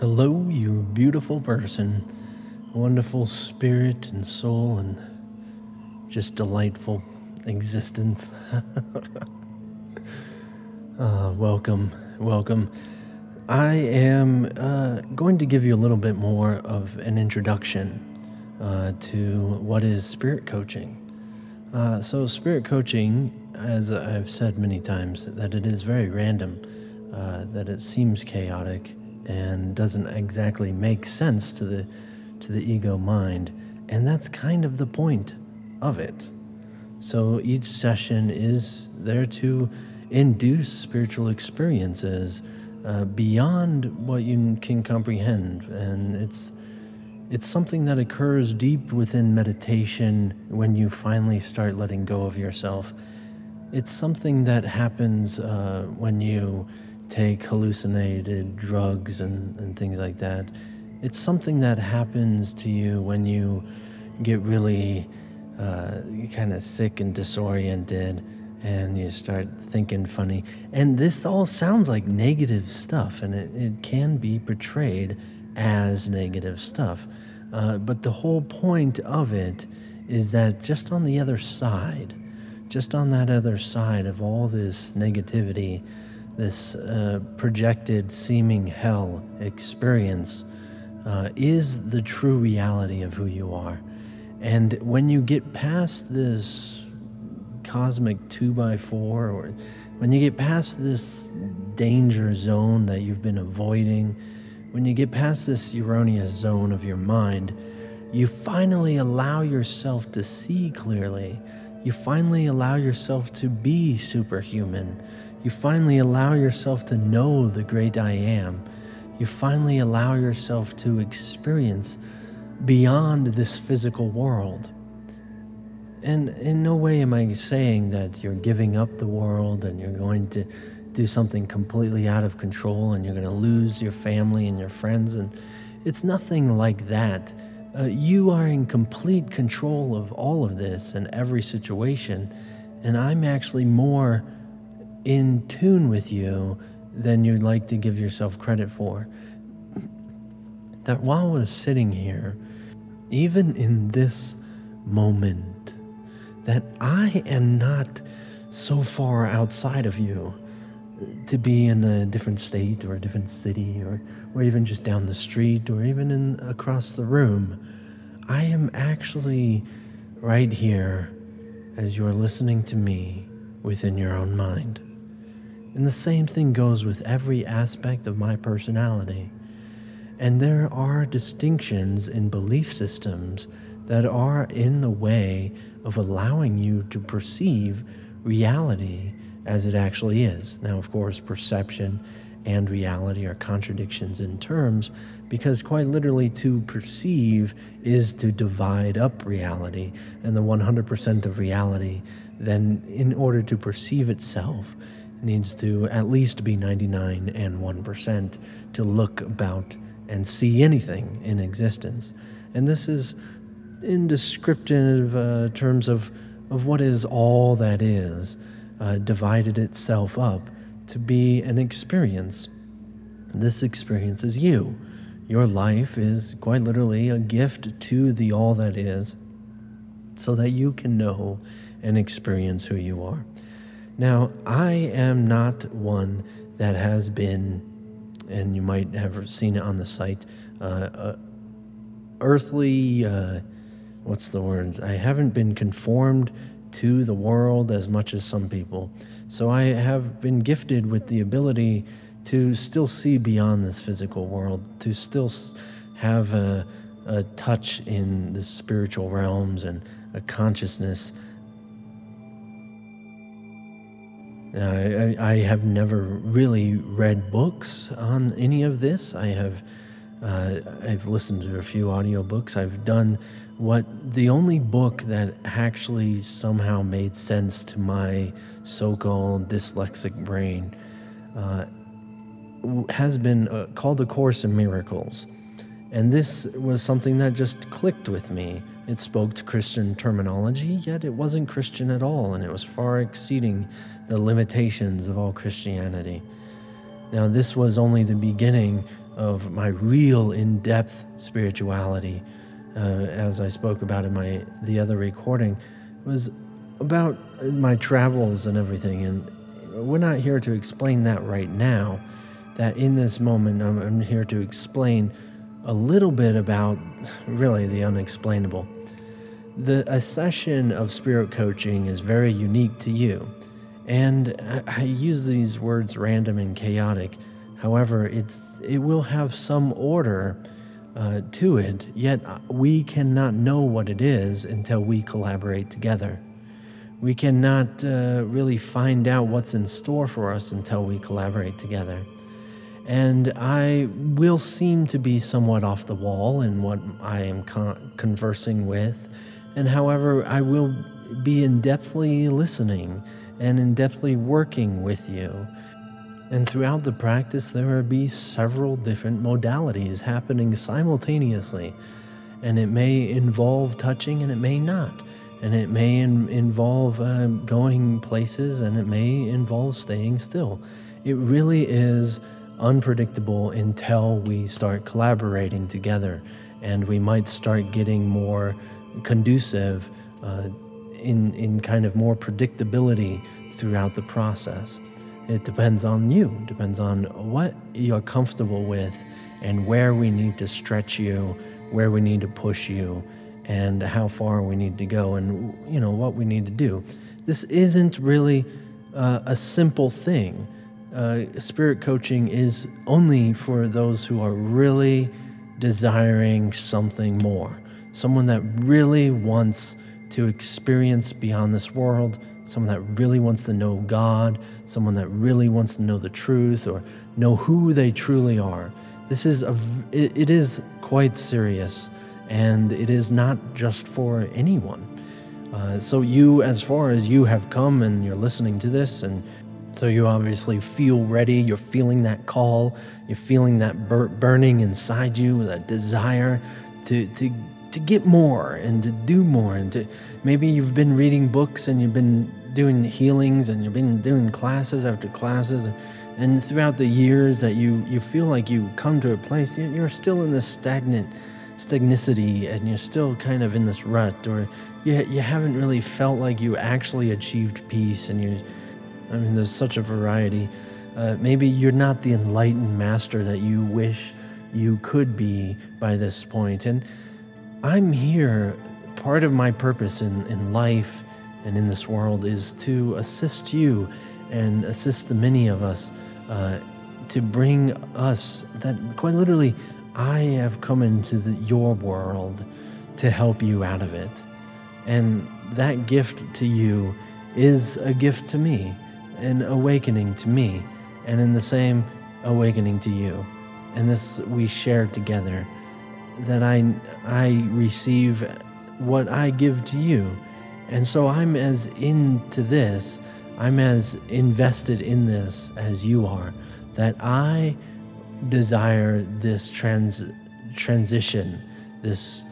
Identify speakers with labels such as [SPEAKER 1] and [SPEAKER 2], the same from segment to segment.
[SPEAKER 1] Hello, you beautiful person, wonderful spirit and soul, and just delightful existence. uh, welcome, welcome. I am uh, going to give you a little bit more of an introduction uh, to what is spirit coaching. Uh, so, spirit coaching, as I've said many times, that it is very random, uh, that it seems chaotic and doesn't exactly make sense to the to the ego mind, and that's kind of the point of it. So each session is there to induce spiritual experiences uh, beyond what you can comprehend, and it's it's something that occurs deep within meditation when you finally start letting go of yourself. It's something that happens uh, when you take hallucinated drugs and, and things like that. It's something that happens to you when you get really uh, kind of sick and disoriented and you start thinking funny. And this all sounds like negative stuff, and it, it can be portrayed as negative stuff. Uh, but the whole point of it is that just on the other side, just on that other side of all this negativity, this uh, projected seeming hell experience uh, is the true reality of who you are. And when you get past this cosmic 2 by 4 or when you get past this danger zone that you've been avoiding, when you get past this erroneous zone of your mind, you finally allow yourself to see clearly. You finally allow yourself to be superhuman you finally allow yourself to know the great I am. You finally allow yourself to experience beyond this physical world. And in no way am I saying that you're giving up the world and you're going to do something completely out of control and you're going to lose your family and your friends. And it's nothing like that. Uh, you are in complete control of all of this and every situation. And I'm actually more in tune with you than you'd like to give yourself credit for. That while we're sitting here, even in this moment, that I am not so far outside of you to be in a different state or a different city or, or even just down the street or even in across the room. I am actually right here as you're listening to me within your own mind. And the same thing goes with every aspect of my personality. And there are distinctions in belief systems that are in the way of allowing you to perceive reality as it actually is. Now, of course, perception and reality are contradictions in terms because, quite literally, to perceive is to divide up reality, and the 100% of reality, then, in order to perceive itself, needs to at least be 99 and 1% to look about and see anything in existence. And this is in descriptive uh, terms of, of what is all that is, uh, divided itself up to be an experience. This experience is you. Your life is quite literally a gift to the all that is, so that you can know and experience who you are. Now, I am not one that has been, and you might have seen it on the site, uh, uh, earthly, uh, what's the word? I haven't been conformed to the world as much as some people. So I have been gifted with the ability to still see beyond this physical world, to still have a, a touch in the spiritual realms and a consciousness I, I, have never really read books on any of this. I have uh, I've listened to a few audiobooks. I've done what the only book that actually somehow made sense to my so-called dyslexic brain uh, has been uh, called A Course in Miracles. And this was something that just clicked with me. It spoke to Christian terminology, yet it wasn't Christian at all, and it was far exceeding the limitations of all Christianity. Now, this was only the beginning of my real in depth spirituality, uh, as I spoke about in my the other recording, was about my travels and everything. And we're not here to explain that right now. That in this moment, I'm, I'm here to explain a little bit about really the unexplainable. The a session of spirit coaching is very unique to you. And I, I use these words random and chaotic. However, it's it will have some order uh, to it, yet we cannot know what it is until we collaborate together. We cannot uh, really find out what's in store for us until we collaborate together. And I will seem to be somewhat off the wall in what I am con- conversing with, and however, I will be in depthly listening and in depthly working with you. And throughout the practice, there will be several different modalities happening simultaneously. And it may involve touching and it may not and it may in, involve uh, going places and it may involve staying still. It really is unpredictable until we start collaborating together and we might start getting more conducive uh, in, in kind of more predictability throughout the process. It depends on you, depends on what you're comfortable with and where we need to stretch you, where we need to push you and how far we need to go and you know what we need to do this isn't really uh, a simple thing uh, spirit coaching is only for those who are really desiring something more someone that really wants to experience beyond this world someone that really wants to know god someone that really wants to know the truth or know who they truly are this is a it, it is quite serious and it is not just for anyone. Uh, so, you, as far as you have come and you're listening to this, and so you obviously feel ready, you're feeling that call, you're feeling that bur- burning inside you, that desire to, to, to get more and to do more. And to maybe you've been reading books and you've been doing healings and you've been doing classes after classes. And, throughout the years that you, you feel like you come to a place, you're still in this stagnant stagnicity and you're still kind of in this rut or you, you haven't really felt like you actually achieved peace and you i mean there's such a variety uh, maybe you're not the enlightened master that you wish you could be by this point. and i'm here part of my purpose in, in life and in this world is to assist you and assist the many of us uh, to bring us that quite literally I have come into the, your world to help you out of it. And that gift to you is a gift to me, an awakening to me, and in the same awakening to you. And this we share together that I I receive what I give to you. And so I'm as into this, I'm as invested in this as you are, that I desire this trans transition, this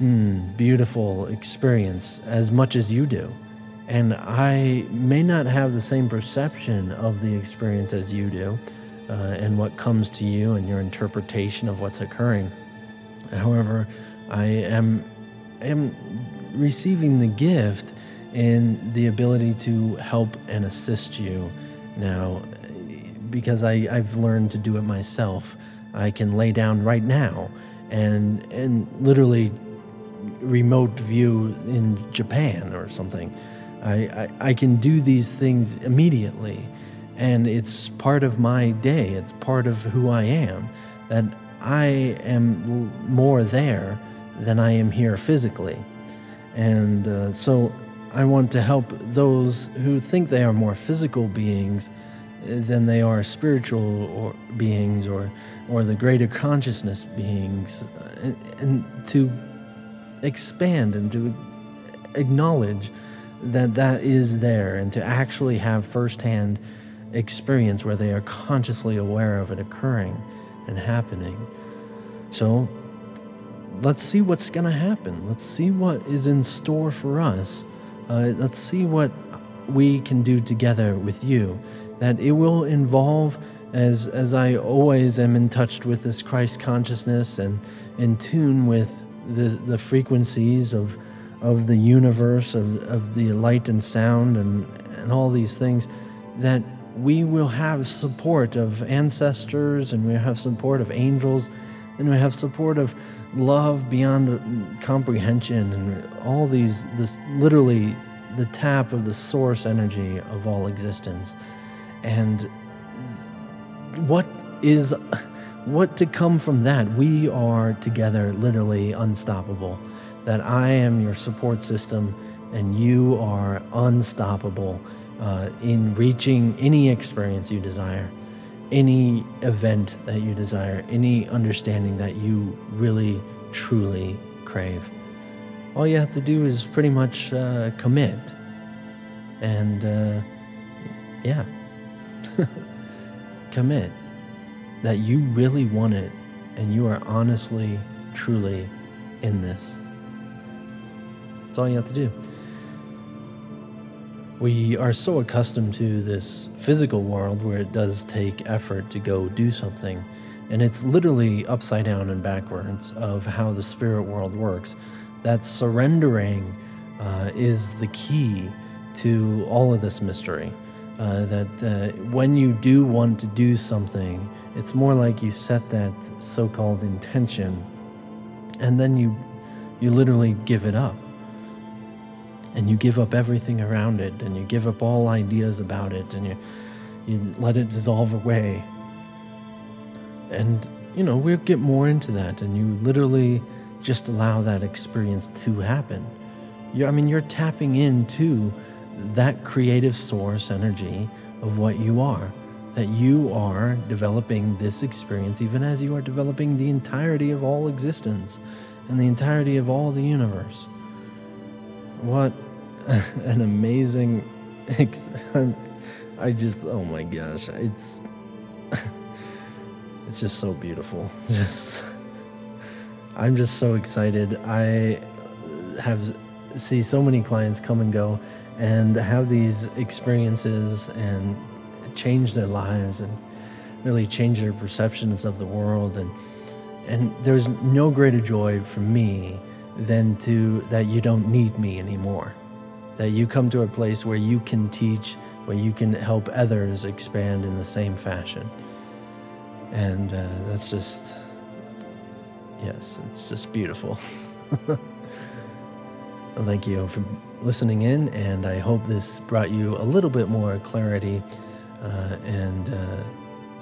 [SPEAKER 1] mm, beautiful experience as much as you do. And I may not have the same perception of the experience as you do, uh, and what comes to you and your interpretation of what's occurring. However, I am am receiving the gift and the ability to help and assist you now because I, I've learned to do it myself. I can lay down right now and and literally remote view in Japan or something. I, I, I can do these things immediately and it's part of my day. It's part of who I am. That I am more there than I am here physically. And uh, so I want to help those who think they are more physical beings than they are spiritual or beings or or the greater consciousness beings and, and to expand and to acknowledge that that is there and to actually have firsthand experience where they are consciously aware of it occurring and happening. So let's see what's going to happen. Let's see what is in store for us. Uh, let's see what we can do together with you. That it will involve as as I always am in touch with this Christ consciousness and in tune with the the frequencies of of the universe of, of the light and sound and and all these things that we will have support of ancestors and we have support of angels and we have support of love beyond comprehension and all these this literally the tap of the source energy of all existence. And what is what to come from that? We are together literally unstoppable that i am your support system and you are unstoppable uh, in reaching any experience you desire any event that you desire, any understanding that you really, truly crave. All you have to do is pretty much uh, commit. And uh, yeah, commit that you really want it and you are honestly, truly in this. That's all you have to do we are so accustomed to this physical world where it does take effort to go do something. And it's literally upside down and backwards of how the spirit world works. That surrendering uh, is the key to all of this mystery. Uh, that uh, when you do want to do something, it's more like you set that so called intention and then you, you literally give it up and you give up everything around it and you give up all ideas about it and you you let it dissolve away. And you know we'll get more into that and you literally just allow that experience to happen. You i mean you're tapping into that creative source energy of what you are that you are developing this experience even as you are developing the entirety of all existence and the entirety of all the universe what an amazing. Ex- I just, oh my gosh, it's it's just so beautiful. Just, I'm just so excited. I have see so many clients come and go, and have these experiences and change their lives and really change their perceptions of the world and and there's no greater joy for me than to that you don't need me anymore that you come to a place where you can teach, where you can help others expand in the same fashion. And uh, that's just, yes, it's just beautiful. Thank you for listening in, and I hope this brought you a little bit more clarity. Uh, and uh,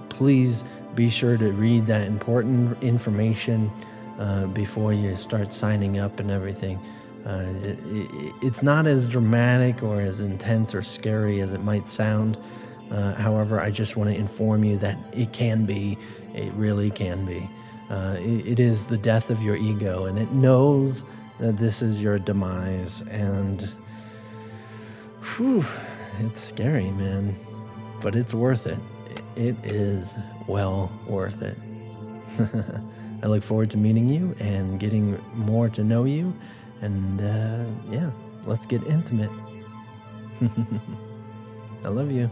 [SPEAKER 1] please be sure to read that important information uh, before you start signing up and everything. Uh, it, it's not as dramatic or as intense or scary as it might sound. Uh, however, I just want to inform you that it can be, it really can be. Uh, it, it is the death of your ego, and it knows that this is your demise. And whew, it's scary, man, but it's worth it. It is well worth it. I look forward to meeting you and getting more to know you. And uh, yeah, let's get intimate. I love you.